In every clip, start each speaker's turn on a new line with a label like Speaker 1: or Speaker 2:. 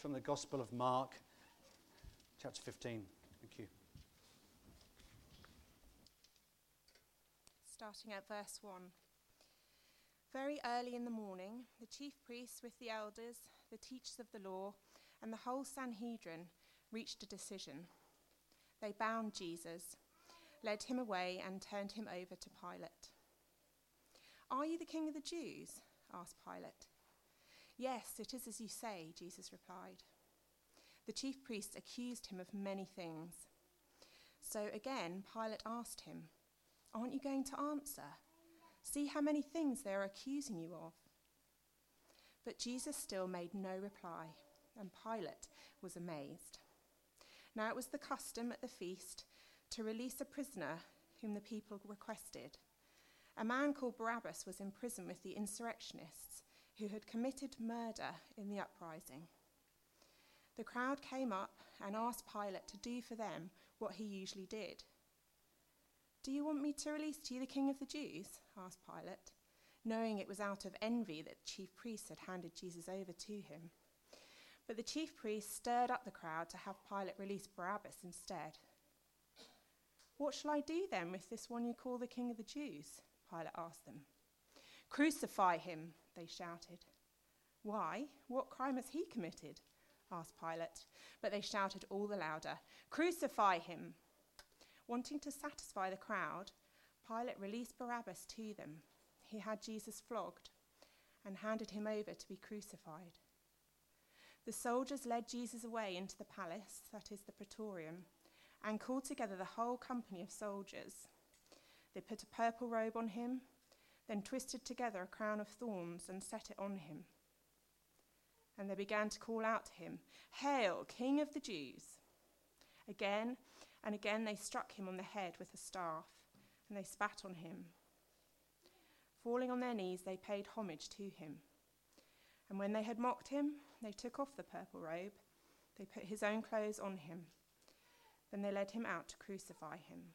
Speaker 1: from the Gospel of Mark, chapter 15. Thank you.
Speaker 2: Starting at verse 1. Very early in the morning, the chief priests, with the elders, the teachers of the law, and the whole Sanhedrin reached a decision. They bound Jesus, led him away, and turned him over to Pilate. Are you the king of the Jews? asked Pilate. Yes, it is as you say, Jesus replied. The chief priests accused him of many things. So again, Pilate asked him, Aren't you going to answer? See how many things they are accusing you of. But Jesus still made no reply, and Pilate was amazed. Now it was the custom at the feast to release a prisoner whom the people requested. A man called Barabbas was in prison with the insurrectionists who had committed murder in the uprising. The crowd came up and asked Pilate to do for them what he usually did. Do you want me to release to you the king of the Jews? asked Pilate, knowing it was out of envy that the chief priests had handed Jesus over to him. But the chief priests stirred up the crowd to have Pilate release Barabbas instead. What shall I do then with this one you call the king of the Jews? Pilate asked them. Crucify him, they shouted. Why? What crime has he committed? asked Pilate. But they shouted all the louder, Crucify him! Wanting to satisfy the crowd, Pilate released Barabbas to them. He had Jesus flogged and handed him over to be crucified. The soldiers led Jesus away into the palace, that is the praetorium, and called together the whole company of soldiers. They put a purple robe on him, then twisted together a crown of thorns and set it on him. And they began to call out to him, Hail, King of the Jews! Again and again they struck him on the head with a staff, and they spat on him. Falling on their knees, they paid homage to him. And when they had mocked him, they took off the purple robe, they put his own clothes on him. Then they led him out to crucify him.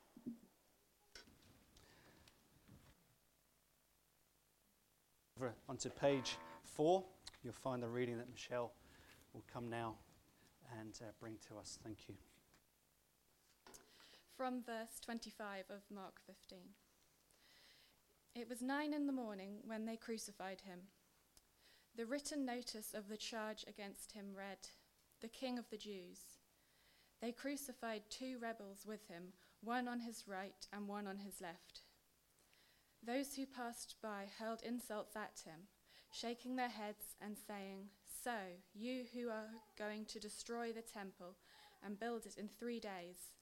Speaker 1: Over onto page four, you'll find the reading that Michelle will come now and uh, bring to us. Thank you.
Speaker 3: From verse 25 of Mark 15. It was nine in the morning when they crucified him. The written notice of the charge against him read, The King of the Jews. They crucified two rebels with him, one on his right and one on his left. Those who passed by hurled insults at him, shaking their heads and saying, So, you who are going to destroy the temple and build it in three days,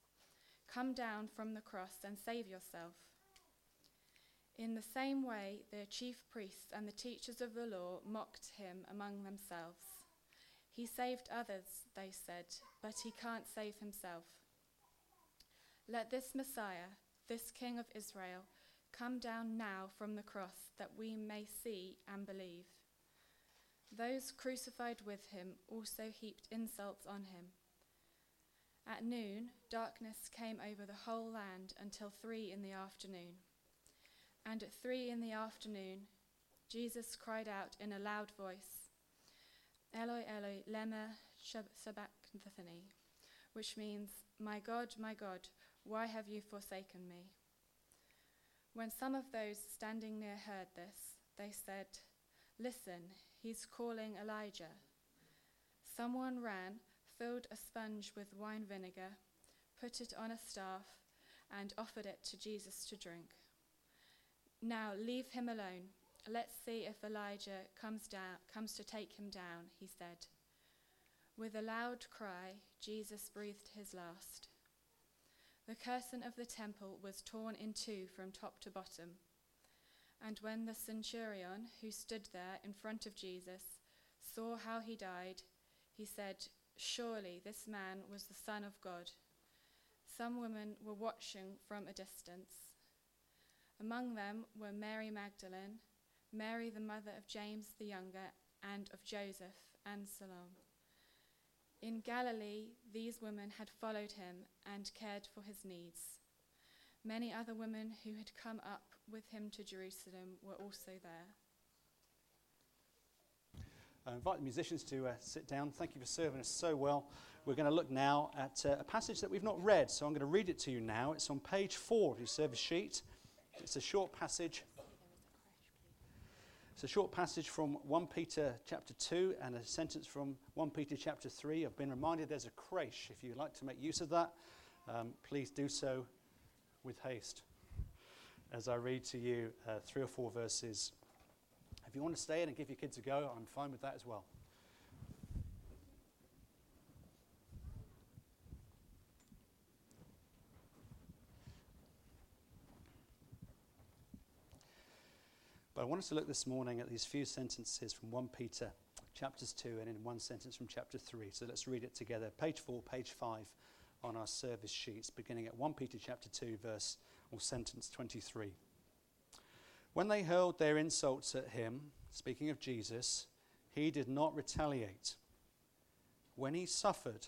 Speaker 3: come down from the cross and save yourself. In the same way, the chief priests and the teachers of the law mocked him among themselves. He saved others, they said, but he can't save himself. Let this Messiah, this King of Israel, come down now from the cross that we may see and believe. Those crucified with him also heaped insults on him. At noon, darkness came over the whole land until three in the afternoon. And at three in the afternoon, Jesus cried out in a loud voice, Eloi, Eloi, lema sabachthani, which means, My God, my God, why have you forsaken me? When some of those standing near heard this, they said, Listen, he's calling Elijah. Someone ran, filled a sponge with wine vinegar, put it on a staff, and offered it to Jesus to drink. Now leave him alone. Let's see if Elijah comes down comes to take him down, he said. With a loud cry, Jesus breathed his last. The curtain of the temple was torn in two from top to bottom. And when the centurion who stood there in front of Jesus saw how he died, he said, Surely this man was the Son of God. Some women were watching from a distance. Among them were Mary Magdalene, Mary the mother of James the younger, and of Joseph and Salome. In Galilee, these women had followed him and cared for his needs. Many other women who had come up with him to Jerusalem were also there.
Speaker 1: I invite the musicians to uh, sit down. Thank you for serving us so well. We're going to look now at uh, a passage that we've not read, so I'm going to read it to you now. It's on page four of your service sheet. It's a short passage. It's a short passage from 1 Peter chapter 2 and a sentence from 1 Peter chapter 3. I've been reminded there's a creche. If you'd like to make use of that, um, please do so with haste as I read to you uh, three or four verses if you want to stay in and give your kids a go, I'm fine with that as well. But I want us to look this morning at these few sentences from 1 Peter, chapters 2, and in one sentence from chapter 3. So let's read it together. Page 4, page 5 on our service sheets, beginning at 1 Peter chapter 2, verse or sentence 23. When they hurled their insults at him, speaking of Jesus, he did not retaliate. When he suffered,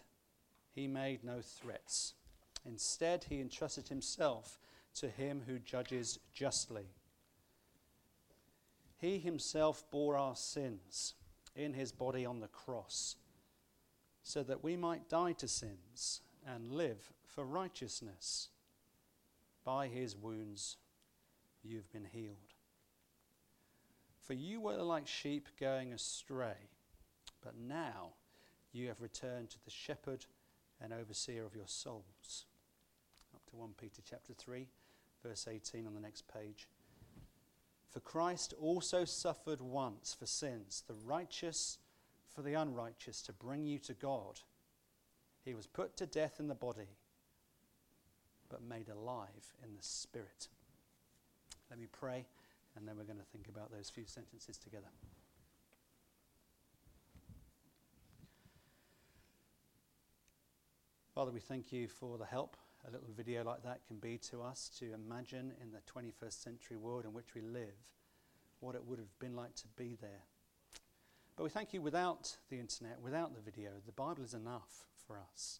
Speaker 1: he made no threats. Instead, he entrusted himself to him who judges justly. He himself bore our sins in his body on the cross, so that we might die to sins and live for righteousness. By his wounds, you've been healed. For you were like sheep going astray, but now you have returned to the shepherd and overseer of your souls. Up to 1 Peter chapter 3, verse 18 on the next page. For Christ also suffered once for sins, the righteous for the unrighteous, to bring you to God. He was put to death in the body, but made alive in the spirit. Let me pray and then we're going to think about those few sentences together. Father, we thank you for the help a little video like that can be to us to imagine in the 21st century world in which we live what it would have been like to be there. But we thank you without the internet, without the video, the Bible is enough for us.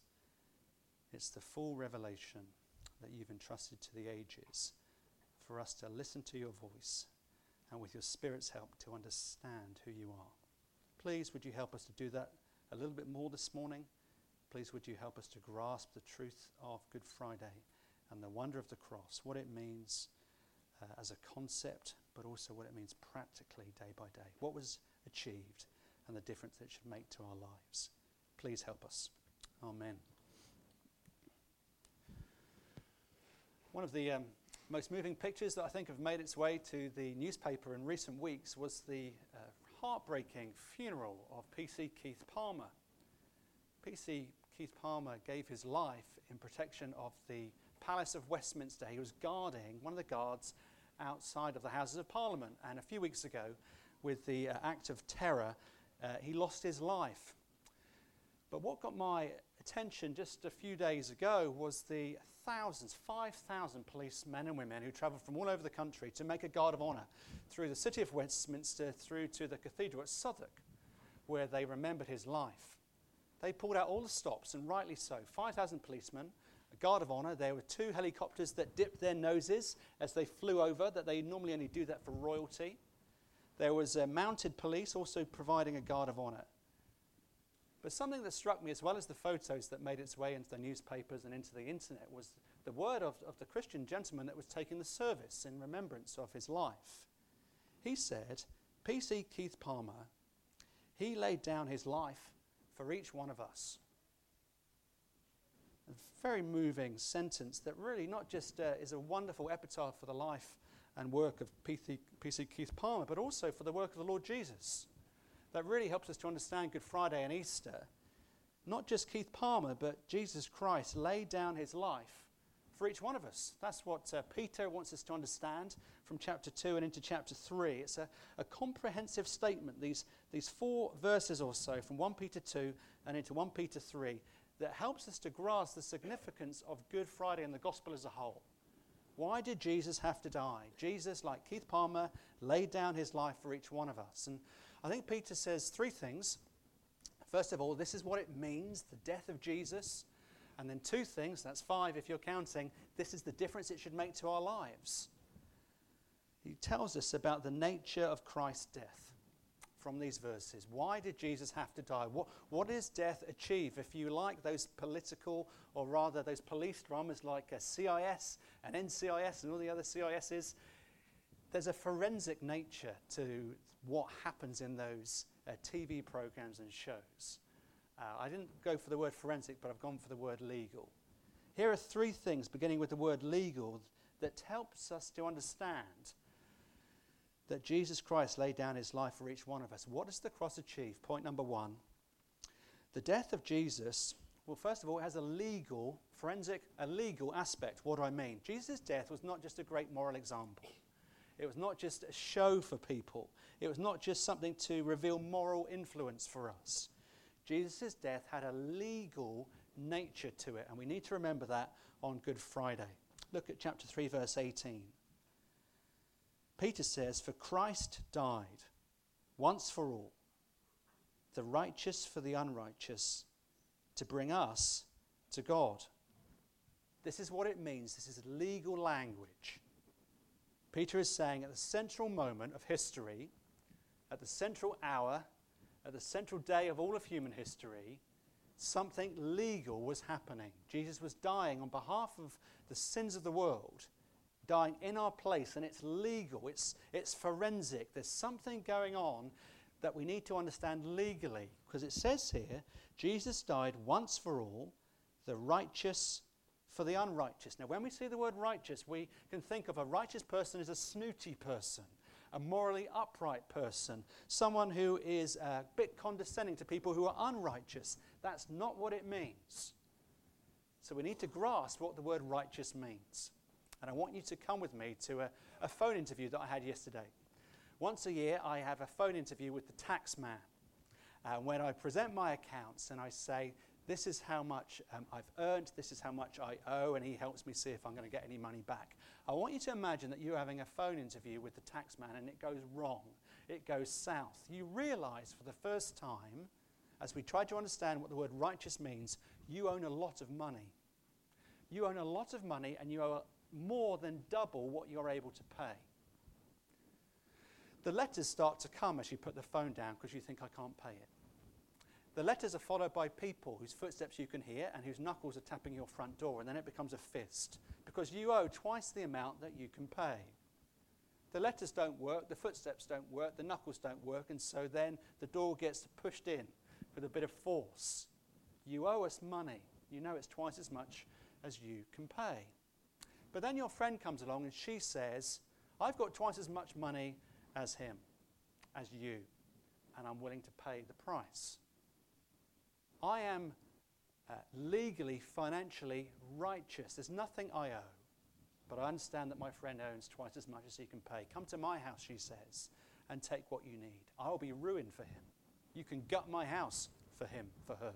Speaker 1: It's the full revelation that you've entrusted to the ages for us to listen to your voice and with your Spirit's help to understand who you are. Please, would you help us to do that a little bit more this morning? Please, would you help us to grasp the truth of Good Friday and the wonder of the cross, what it means uh, as a concept, but also what it means practically day by day, what was achieved, and the difference that it should make to our lives. Please help us. Amen. One of the um, most moving pictures that I think have made its way to the newspaper in recent weeks was the uh, heartbreaking funeral of P.C. Keith Palmer. P.C. Keith Palmer gave his life in protection of the Palace of Westminster. He was guarding one of the guards outside of the Houses of Parliament. And a few weeks ago, with the uh, act of terror, uh, he lost his life. But what got my attention just a few days ago was the thousands, 5,000 policemen and women who travelled from all over the country to make a guard of honour through the city of Westminster through to the cathedral at Southwark, where they remembered his life. They pulled out all the stops, and rightly so. 5,000 policemen, a guard of honour. There were two helicopters that dipped their noses as they flew over, that they normally only do that for royalty. There was a mounted police also providing a guard of honour. But something that struck me, as well as the photos that made its way into the newspapers and into the internet, was the word of, of the Christian gentleman that was taking the service in remembrance of his life. He said, P.C. Keith Palmer, he laid down his life for each one of us. A very moving sentence that really not just uh, is a wonderful epitaph for the life and work of P.C. Keith Palmer, but also for the work of the Lord Jesus that really helps us to understand Good Friday and Easter. Not just Keith Palmer, but Jesus Christ laid down his life for each one of us. That's what uh, Peter wants us to understand from chapter 2 and into chapter 3. It's a, a comprehensive statement, these, these four verses or so from 1 Peter 2 and into 1 Peter 3 that helps us to grasp the significance of Good Friday and the gospel as a whole. Why did Jesus have to die? Jesus, like Keith Palmer, laid down his life for each one of us. And I think Peter says three things. First of all, this is what it means the death of Jesus. And then two things, that's five if you're counting, this is the difference it should make to our lives. He tells us about the nature of Christ's death from these verses. Why did Jesus have to die? What, what does death achieve? If you like those political, or rather those police dramas like a CSI and NCIS and all the other CSIs, there's a forensic nature to what happens in those uh, TV programs and shows. Uh, I didn't go for the word forensic, but I've gone for the word legal. Here are three things, beginning with the word legal, that helps us to understand that Jesus Christ laid down his life for each one of us. What does the cross achieve? Point number one the death of Jesus, well, first of all, it has a legal, forensic, a legal aspect. What do I mean? Jesus' death was not just a great moral example. It was not just a show for people. It was not just something to reveal moral influence for us. Jesus' death had a legal nature to it, and we need to remember that on Good Friday. Look at chapter 3, verse 18. Peter says, For Christ died once for all, the righteous for the unrighteous, to bring us to God. This is what it means. This is legal language. Peter is saying at the central moment of history, at the central hour, at the central day of all of human history, something legal was happening. Jesus was dying on behalf of the sins of the world dying in our place, and it's legal, it's, it's forensic. There's something going on that we need to understand legally, because it says here Jesus died once for all, the righteous for the unrighteous. Now, when we see the word righteous, we can think of a righteous person as a snooty person, a morally upright person, someone who is a bit condescending to people who are unrighteous. That's not what it means. So we need to grasp what the word righteous means. And I want you to come with me to a, a phone interview that I had yesterday. Once a year, I have a phone interview with the tax man. Uh, when I present my accounts and I say, this is how much um, I've earned, this is how much I owe, and he helps me see if I'm going to get any money back. I want you to imagine that you're having a phone interview with the tax man and it goes wrong, it goes south. You realize for the first time, as we try to understand what the word righteous means, you own a lot of money. You own a lot of money and you owe more than double what you're able to pay. The letters start to come as you put the phone down because you think, I can't pay it. The letters are followed by people whose footsteps you can hear and whose knuckles are tapping your front door, and then it becomes a fist because you owe twice the amount that you can pay. The letters don't work, the footsteps don't work, the knuckles don't work, and so then the door gets pushed in with a bit of force. You owe us money. You know it's twice as much as you can pay. But then your friend comes along and she says, I've got twice as much money as him, as you, and I'm willing to pay the price. I am uh, legally, financially righteous. There's nothing I owe, but I understand that my friend owns twice as much as he can pay. Come to my house, she says, and take what you need. I'll be ruined for him. You can gut my house for him, for her.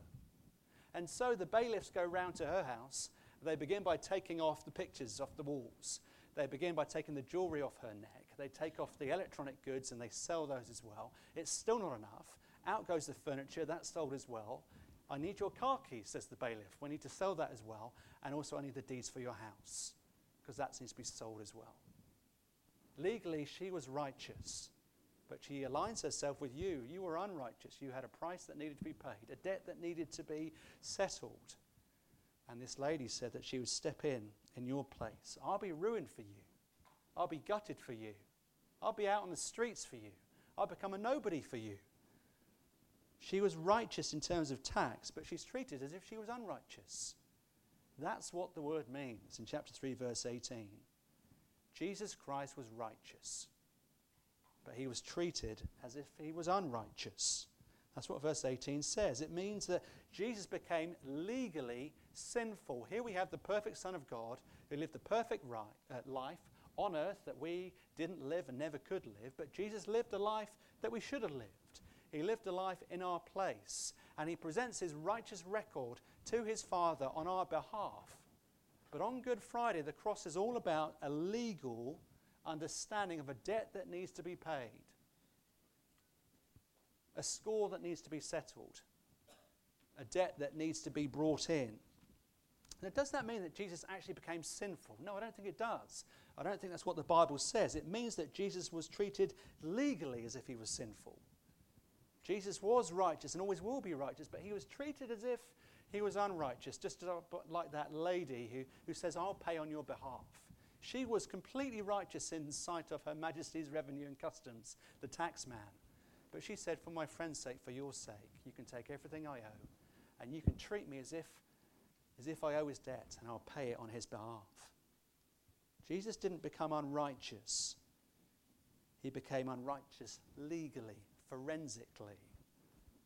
Speaker 1: And so the bailiffs go round to her house they begin by taking off the pictures off the walls. They begin by taking the jewelry off her neck. They take off the electronic goods and they sell those as well. It's still not enough. Out goes the furniture, that's sold as well. I need your car keys, says the bailiff. We need to sell that as well. And also, I need the deeds for your house, because that needs to be sold as well. Legally, she was righteous, but she aligns herself with you. You were unrighteous. You had a price that needed to be paid, a debt that needed to be settled. And this lady said that she would step in in your place. I'll be ruined for you. I'll be gutted for you. I'll be out on the streets for you. I'll become a nobody for you. She was righteous in terms of tax, but she's treated as if she was unrighteous. That's what the word means in chapter 3, verse 18. Jesus Christ was righteous, but he was treated as if he was unrighteous. That's what verse 18 says. It means that Jesus became legally sinful. Here we have the perfect Son of God who lived the perfect right, uh, life on earth that we didn't live and never could live, but Jesus lived a life that we should have lived. He lived a life in our place, and he presents his righteous record to his Father on our behalf. But on Good Friday, the cross is all about a legal understanding of a debt that needs to be paid, a score that needs to be settled, a debt that needs to be brought in. Now, does that mean that Jesus actually became sinful? No, I don't think it does. I don't think that's what the Bible says. It means that Jesus was treated legally as if he was sinful. Jesus was righteous and always will be righteous, but he was treated as if he was unrighteous, just like that lady who, who says, I'll pay on your behalf. She was completely righteous in sight of Her Majesty's Revenue and Customs, the tax man. But she said, For my friend's sake, for your sake, you can take everything I owe, and you can treat me as if, as if I owe his debt, and I'll pay it on his behalf. Jesus didn't become unrighteous, he became unrighteous legally, forensically.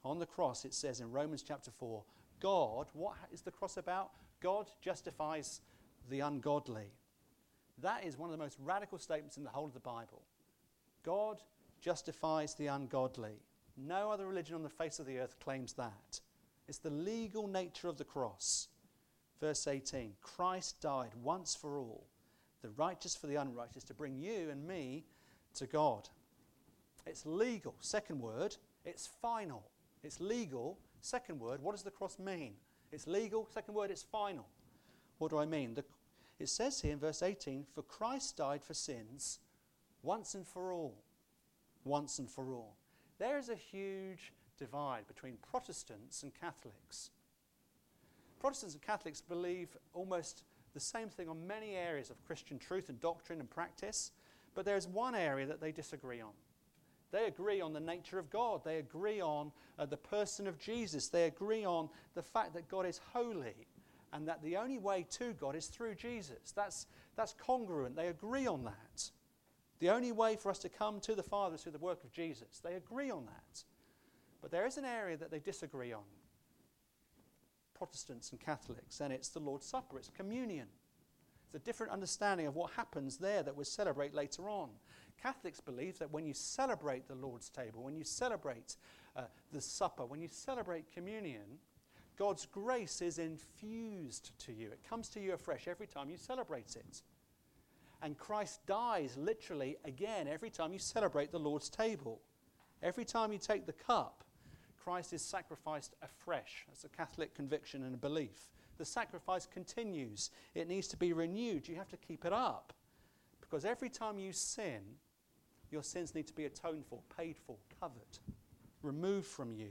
Speaker 1: On the cross, it says in Romans chapter 4 God, what is the cross about? God justifies the ungodly. That is one of the most radical statements in the whole of the Bible. God justifies the ungodly. No other religion on the face of the earth claims that. It's the legal nature of the cross. Verse 18 Christ died once for all, the righteous for the unrighteous, to bring you and me to God. It's legal. Second word, it's final. It's legal. Second word, what does the cross mean? It's legal. Second word, it's final. What do I mean? The, it says here in verse 18, For Christ died for sins once and for all. Once and for all. There is a huge divide between Protestants and Catholics. Protestants and Catholics believe almost the same thing on many areas of Christian truth and doctrine and practice, but there's one area that they disagree on. They agree on the nature of God. They agree on uh, the person of Jesus. They agree on the fact that God is holy and that the only way to God is through Jesus. That's, that's congruent. They agree on that. The only way for us to come to the Father is through the work of Jesus. They agree on that. But there is an area that they disagree on Protestants and Catholics, and it's the Lord's Supper, it's communion. It's a different understanding of what happens there that we'll celebrate later on. Catholics believe that when you celebrate the Lord's table, when you celebrate uh, the supper, when you celebrate communion, God's grace is infused to you. It comes to you afresh every time you celebrate it. And Christ dies literally again every time you celebrate the Lord's table. Every time you take the cup, Christ is sacrificed afresh. That's a Catholic conviction and a belief. The sacrifice continues, it needs to be renewed. You have to keep it up. Because every time you sin, your sins need to be atoned for, paid for, covered, removed from you.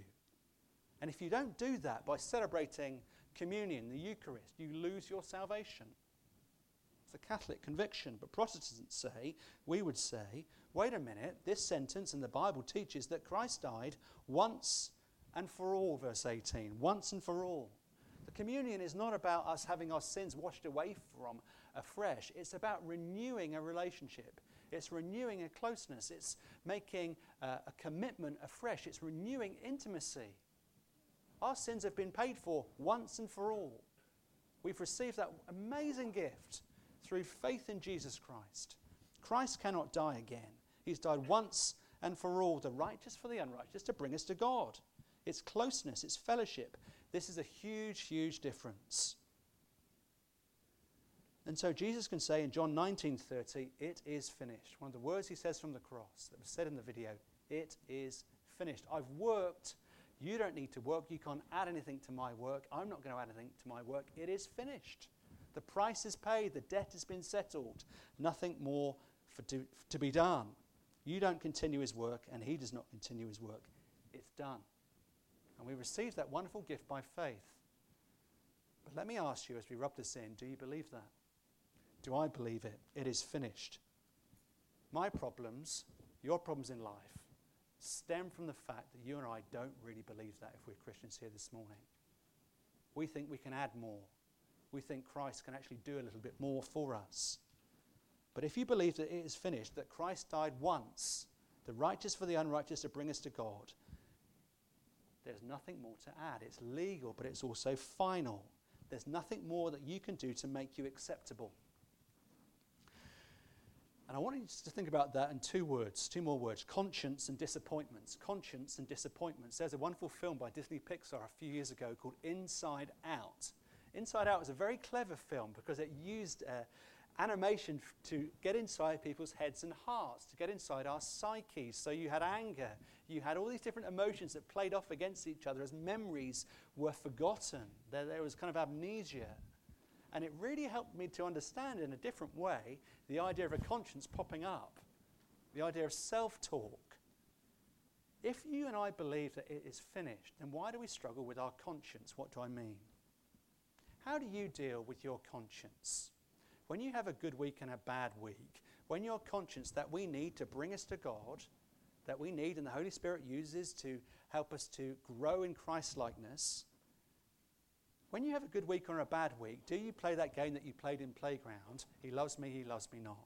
Speaker 1: And if you don't do that by celebrating communion, the Eucharist, you lose your salvation. It's a Catholic conviction, but Protestants say, we would say, wait a minute, this sentence in the Bible teaches that Christ died once and for all, verse 18. Once and for all. The communion is not about us having our sins washed away from afresh, it's about renewing a relationship. It's renewing a closeness. It's making uh, a commitment afresh. It's renewing intimacy. Our sins have been paid for once and for all. We've received that amazing gift through faith in Jesus Christ. Christ cannot die again. He's died once and for all, the righteous for the unrighteous, to bring us to God. It's closeness, it's fellowship. This is a huge, huge difference. And so Jesus can say in John 19:30, "It is finished." One of the words he says from the cross that was said in the video, "It is finished." I've worked. You don't need to work. You can't add anything to my work. I'm not going to add anything to my work. It is finished. The price is paid. The debt has been settled. Nothing more for to, to be done. You don't continue his work, and he does not continue his work. It's done. And we receive that wonderful gift by faith. But let me ask you as we rub this in do you believe that? Do I believe it? It is finished. My problems, your problems in life, stem from the fact that you and I don't really believe that if we're Christians here this morning. We think we can add more. We think Christ can actually do a little bit more for us. But if you believe that it is finished, that Christ died once, the righteous for the unrighteous to bring us to God, there's nothing more to add. It's legal, but it's also final. There's nothing more that you can do to make you acceptable. And I want you to think about that in two words, two more words conscience and disappointments. Conscience and disappointments. There's a wonderful film by Disney Pixar a few years ago called Inside Out. Inside Out was a very clever film because it used uh, animation f- to get inside people's heads and hearts, to get inside our psyches. So you had anger, you had all these different emotions that played off against each other as memories were forgotten. There, there was kind of amnesia. And it really helped me to understand in a different way the idea of a conscience popping up, the idea of self talk. If you and I believe that it is finished, then why do we struggle with our conscience? What do I mean? How do you deal with your conscience? When you have a good week and a bad week, when your conscience that we need to bring us to God, that we need and the Holy Spirit uses to help us to grow in Christ likeness, when you have a good week or a bad week, do you play that game that you played in playground? He loves me, he loves me not.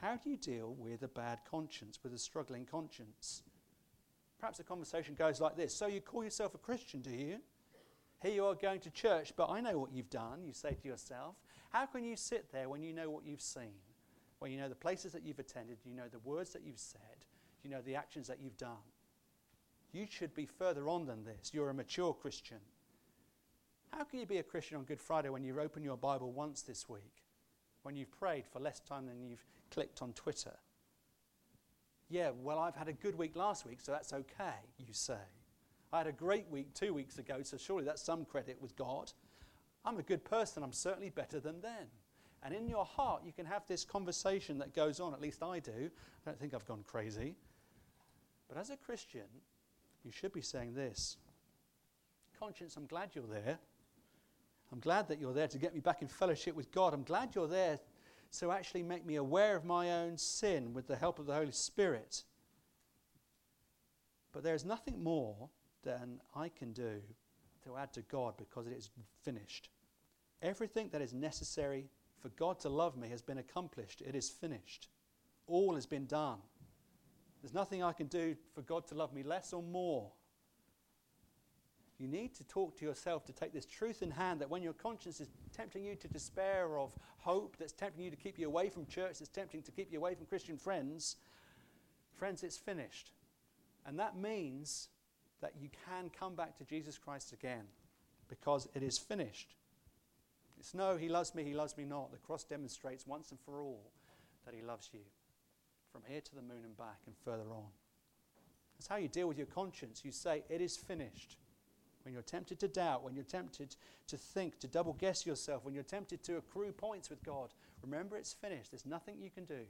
Speaker 1: How do you deal with a bad conscience, with a struggling conscience? Perhaps the conversation goes like this So you call yourself a Christian, do you? Here you are going to church, but I know what you've done, you say to yourself. How can you sit there when you know what you've seen? When you know the places that you've attended, you know the words that you've said, you know the actions that you've done. You should be further on than this. You're a mature Christian. How can you be a Christian on Good Friday when you've opened your Bible once this week? When you've prayed for less time than you've clicked on Twitter? Yeah, well, I've had a good week last week, so that's okay, you say. I had a great week two weeks ago, so surely that's some credit with God. I'm a good person, I'm certainly better than them. And in your heart, you can have this conversation that goes on, at least I do. I don't think I've gone crazy. But as a Christian, you should be saying this Conscience, I'm glad you're there. I'm glad that you're there to get me back in fellowship with God. I'm glad you're there to actually make me aware of my own sin with the help of the Holy Spirit. But there's nothing more than I can do to add to God because it is finished. Everything that is necessary for God to love me has been accomplished. It is finished. All has been done. There's nothing I can do for God to love me less or more. You need to talk to yourself to take this truth in hand that when your conscience is tempting you to despair of hope, that's tempting you to keep you away from church, that's tempting to keep you away from Christian friends, friends, it's finished. And that means that you can come back to Jesus Christ again because it is finished. It's no, he loves me, he loves me not. The cross demonstrates once and for all that he loves you from here to the moon and back and further on. That's how you deal with your conscience. You say, It is finished. When you're tempted to doubt, when you're tempted to think, to double guess yourself, when you're tempted to accrue points with God, remember it's finished. There's nothing you can do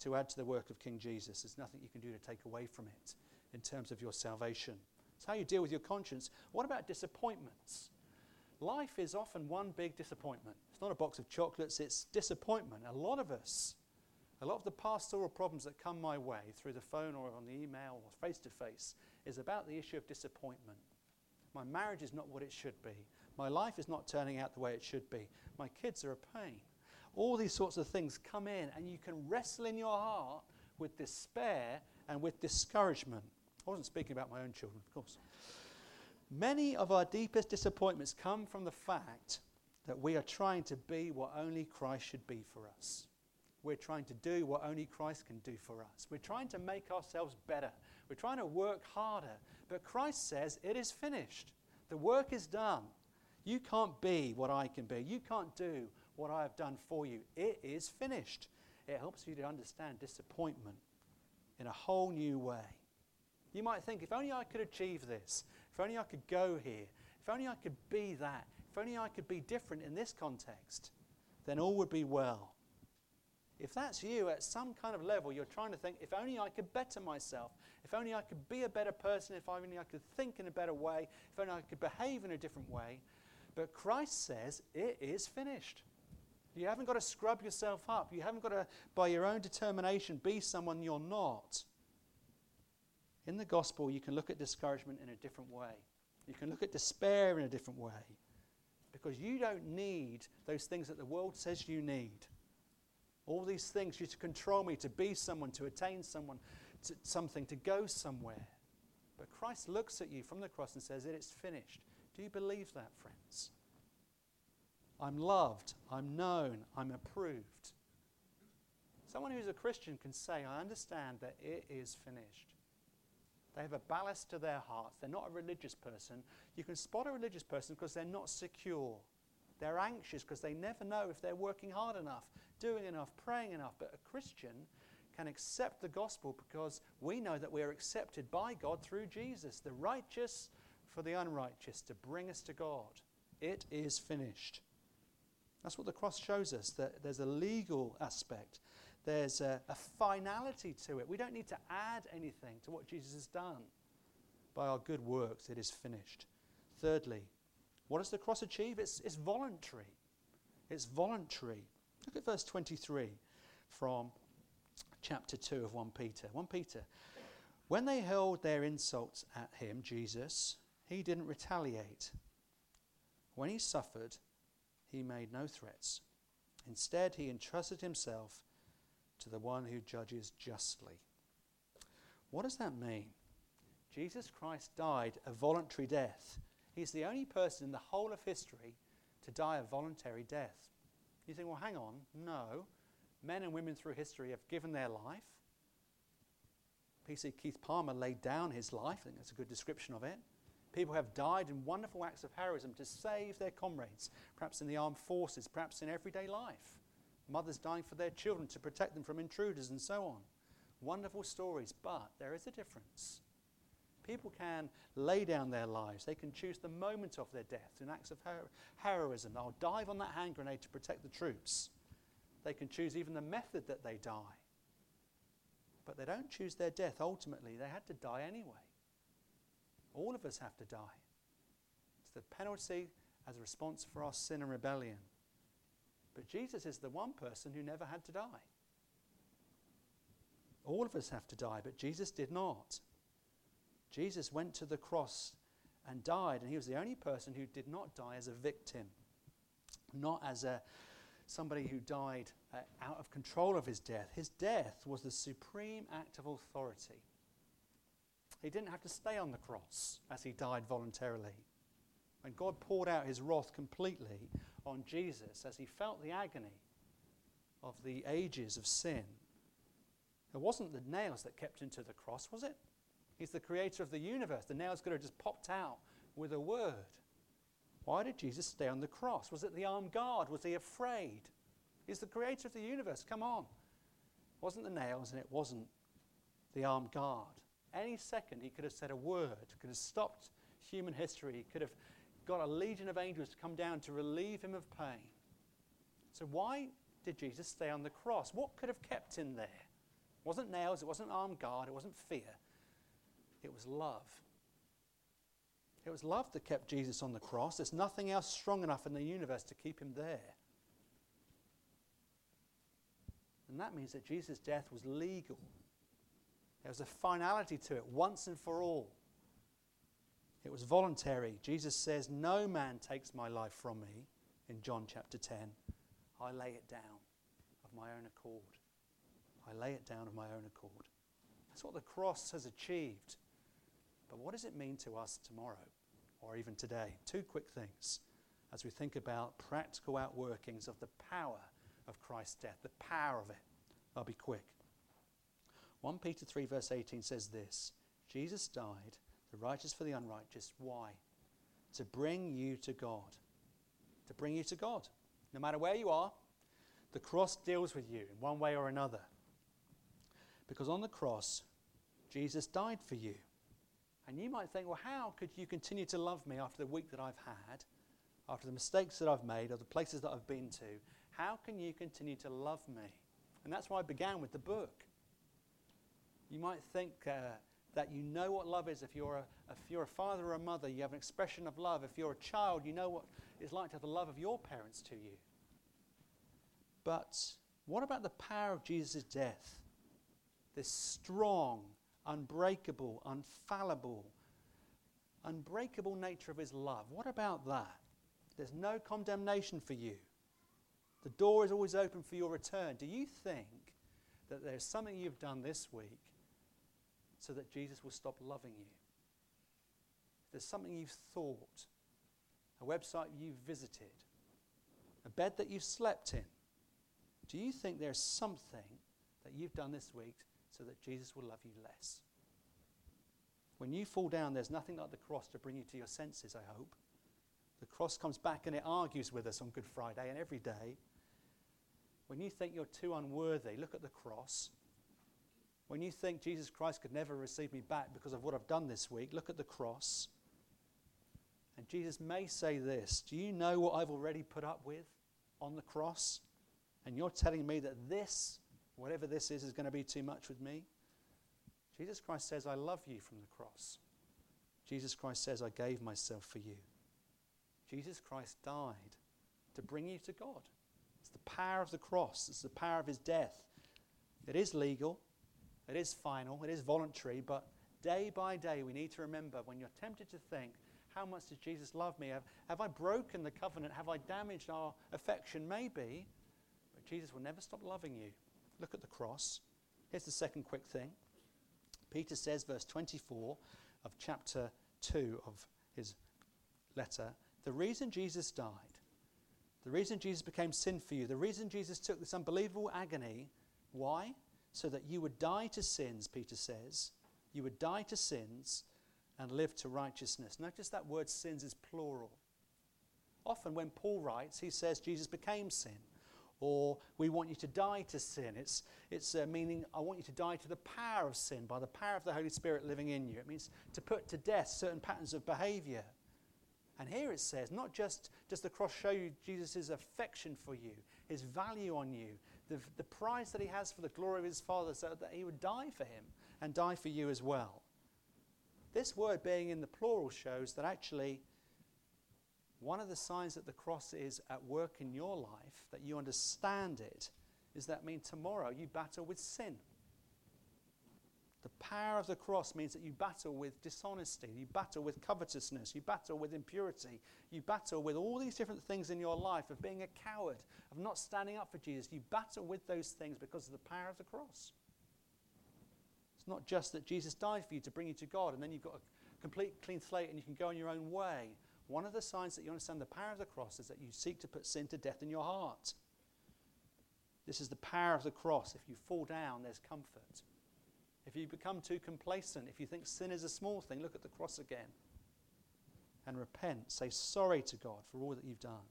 Speaker 1: to add to the work of King Jesus. There's nothing you can do to take away from it in terms of your salvation. It's how you deal with your conscience. What about disappointments? Life is often one big disappointment. It's not a box of chocolates, it's disappointment. A lot of us, a lot of the pastoral problems that come my way through the phone or on the email or face to face is about the issue of disappointment. My marriage is not what it should be. My life is not turning out the way it should be. My kids are a pain. All these sorts of things come in, and you can wrestle in your heart with despair and with discouragement. I wasn't speaking about my own children, of course. Many of our deepest disappointments come from the fact that we are trying to be what only Christ should be for us. We're trying to do what only Christ can do for us. We're trying to make ourselves better. We're trying to work harder. But Christ says it is finished. The work is done. You can't be what I can be. You can't do what I have done for you. It is finished. It helps you to understand disappointment in a whole new way. You might think, if only I could achieve this, if only I could go here, if only I could be that, if only I could be different in this context, then all would be well. If that's you at some kind of level, you're trying to think, if only I could better myself, if only I could be a better person, if only I could think in a better way, if only I could behave in a different way. But Christ says it is finished. You haven't got to scrub yourself up. You haven't got to, by your own determination, be someone you're not. In the gospel, you can look at discouragement in a different way. You can look at despair in a different way. Because you don't need those things that the world says you need. All these things, you to control me, to be someone, to attain someone, to something, to go somewhere. But Christ looks at you from the cross and says, It is finished. Do you believe that, friends? I'm loved, I'm known, I'm approved. Someone who's a Christian can say, I understand that it is finished. They have a ballast to their hearts. They're not a religious person. You can spot a religious person because they're not secure. They're anxious because they never know if they're working hard enough, doing enough, praying enough. But a Christian can accept the gospel because we know that we are accepted by God through Jesus, the righteous for the unrighteous, to bring us to God. It is finished. That's what the cross shows us that there's a legal aspect, there's a, a finality to it. We don't need to add anything to what Jesus has done. By our good works, it is finished. Thirdly, what does the cross achieve? It's, it's voluntary. It's voluntary. Look at verse 23 from chapter 2 of 1 Peter. 1 Peter. When they hurled their insults at him, Jesus, he didn't retaliate. When he suffered, he made no threats. Instead, he entrusted himself to the one who judges justly. What does that mean? Jesus Christ died a voluntary death. He's the only person in the whole of history to die a voluntary death. You think, well, hang on. No. Men and women through history have given their life. PC Keith Palmer laid down his life. I think that's a good description of it. People have died in wonderful acts of heroism to save their comrades, perhaps in the armed forces, perhaps in everyday life. Mothers dying for their children to protect them from intruders and so on. Wonderful stories, but there is a difference. People can lay down their lives. They can choose the moment of their death in acts of hero- heroism. I'll dive on that hand grenade to protect the troops. They can choose even the method that they die. But they don't choose their death. Ultimately, they had to die anyway. All of us have to die. It's the penalty as a response for our sin and rebellion. But Jesus is the one person who never had to die. All of us have to die, but Jesus did not. Jesus went to the cross and died, and he was the only person who did not die as a victim, not as a somebody who died uh, out of control of his death. His death was the supreme act of authority. He didn't have to stay on the cross as he died voluntarily. When God poured out his wrath completely on Jesus as he felt the agony of the ages of sin, it wasn't the nails that kept him to the cross, was it? He's the creator of the universe. The nails could have just popped out with a word. Why did Jesus stay on the cross? Was it the armed guard? Was he afraid? He's the creator of the universe. Come on. It wasn't the nails and it wasn't the armed guard. Any second, he could have said a word, could have stopped human history, he could have got a legion of angels to come down to relieve him of pain. So, why did Jesus stay on the cross? What could have kept him there? It wasn't nails, it wasn't armed guard, it wasn't fear. It was love. It was love that kept Jesus on the cross. There's nothing else strong enough in the universe to keep him there. And that means that Jesus' death was legal. There was a finality to it once and for all. It was voluntary. Jesus says, No man takes my life from me in John chapter 10. I lay it down of my own accord. I lay it down of my own accord. That's what the cross has achieved. But what does it mean to us tomorrow or even today? Two quick things as we think about practical outworkings of the power of Christ's death, the power of it. I'll be quick. 1 Peter 3, verse 18 says this Jesus died, the righteous for the unrighteous. Why? To bring you to God. To bring you to God. No matter where you are, the cross deals with you in one way or another. Because on the cross, Jesus died for you. And you might think, well, how could you continue to love me after the week that I've had, after the mistakes that I've made, or the places that I've been to? How can you continue to love me? And that's why I began with the book. You might think uh, that you know what love is. If you're, a, if you're a father or a mother, you have an expression of love. If you're a child, you know what it's like to have the love of your parents to you. But what about the power of Jesus' death? This strong, unbreakable, unfallible, unbreakable nature of his love. What about that? There's no condemnation for you. The door is always open for your return. Do you think that there's something you've done this week so that Jesus will stop loving you? There's something you've thought, a website you've visited, a bed that you've slept in, do you think there's something that you've done this week so that Jesus will love you less. When you fall down, there's nothing like the cross to bring you to your senses, I hope. The cross comes back and it argues with us on Good Friday and every day. When you think you're too unworthy, look at the cross. When you think Jesus Christ could never receive me back because of what I've done this week, look at the cross. And Jesus may say this Do you know what I've already put up with on the cross? And you're telling me that this, whatever this is, is going to be too much with me? Jesus Christ says, I love you from the cross. Jesus Christ says, I gave myself for you. Jesus Christ died to bring you to God. It's the power of the cross, it's the power of his death. It is legal, it is final, it is voluntary, but day by day we need to remember when you're tempted to think, how much does Jesus love me? Have, have I broken the covenant? Have I damaged our affection? Maybe. But Jesus will never stop loving you. Look at the cross. Here's the second quick thing. Peter says, verse 24 of chapter 2 of his letter, the reason Jesus died, the reason Jesus became sin for you, the reason Jesus took this unbelievable agony, why? So that you would die to sins, Peter says. You would die to sins and live to righteousness. Notice that word sins is plural. Often when Paul writes, he says Jesus became sin. Or we want you to die to sin. It's, it's uh, meaning I want you to die to the power of sin by the power of the Holy Spirit living in you. It means to put to death certain patterns of behavior. And here it says, not just does the cross show you Jesus' affection for you, his value on you, the, the prize that he has for the glory of his Father, so that he would die for him and die for you as well. This word being in the plural shows that actually one of the signs that the cross is at work in your life, that you understand it, is that mean tomorrow you battle with sin. The power of the cross means that you battle with dishonesty, you battle with covetousness, you battle with impurity, you battle with all these different things in your life of being a coward, of not standing up for Jesus. You battle with those things because of the power of the cross. It's not just that Jesus died for you to bring you to God and then you've got a complete clean slate and you can go on your own way. One of the signs that you understand the power of the cross is that you seek to put sin to death in your heart. This is the power of the cross. If you fall down, there's comfort. If you become too complacent, if you think sin is a small thing, look at the cross again and repent. Say sorry to God for all that you've done.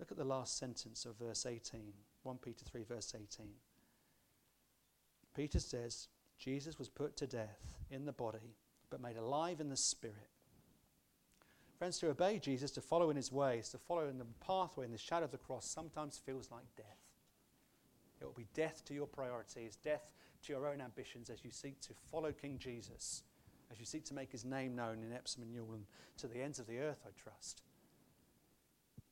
Speaker 1: Look at the last sentence of verse 18, 1 Peter 3, verse 18. Peter says, Jesus was put to death in the body, but made alive in the spirit. Friends, to obey Jesus, to follow in his ways, to follow in the pathway in the shadow of the cross, sometimes feels like death. It will be death to your priorities, death to your own ambitions as you seek to follow King Jesus, as you seek to make his name known in Epsom and Ewell and to the ends of the earth, I trust.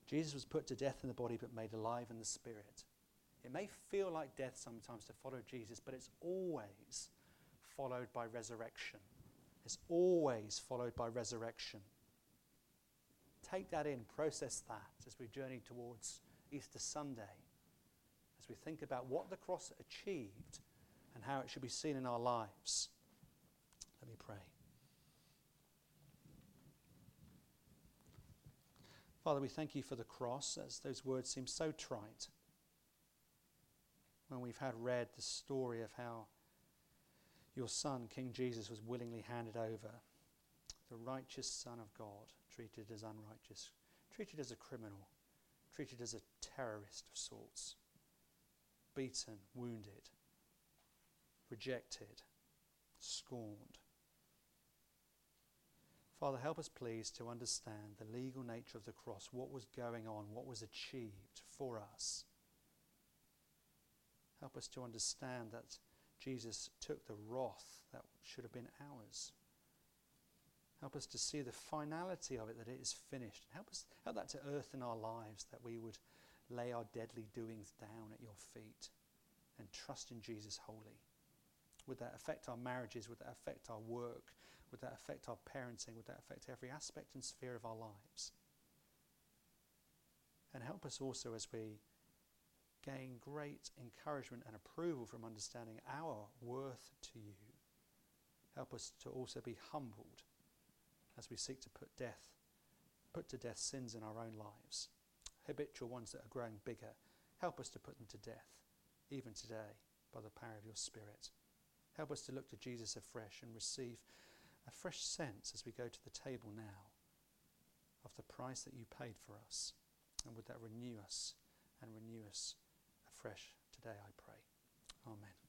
Speaker 1: Jesus was put to death in the body, but made alive in the spirit. It may feel like death sometimes to follow Jesus, but it's always followed by resurrection. It's always followed by resurrection. Take that in, process that as we journey towards Easter Sunday, as we think about what the cross achieved and how it should be seen in our lives. Let me pray. Father, we thank you for the cross, as those words seem so trite when we've had read the story of how your son, King Jesus, was willingly handed over. The righteous Son of God, treated as unrighteous, treated as a criminal, treated as a terrorist of sorts, beaten, wounded, rejected, scorned. Father, help us please to understand the legal nature of the cross, what was going on, what was achieved for us. Help us to understand that Jesus took the wrath that should have been ours. Help us to see the finality of it, that it is finished. Help us help that to earth in our lives, that we would lay our deadly doings down at your feet and trust in Jesus wholly. Would that affect our marriages? Would that affect our work? Would that affect our parenting? Would that affect every aspect and sphere of our lives? And help us also as we gain great encouragement and approval from understanding our worth to you. Help us to also be humbled as we seek to put death, put to death sins in our own lives, habitual ones that are growing bigger. Help us to put them to death, even today, by the power of your Spirit. Help us to look to Jesus afresh and receive a fresh sense as we go to the table now of the price that you paid for us. And would that renew us and renew us afresh today, I pray. Amen.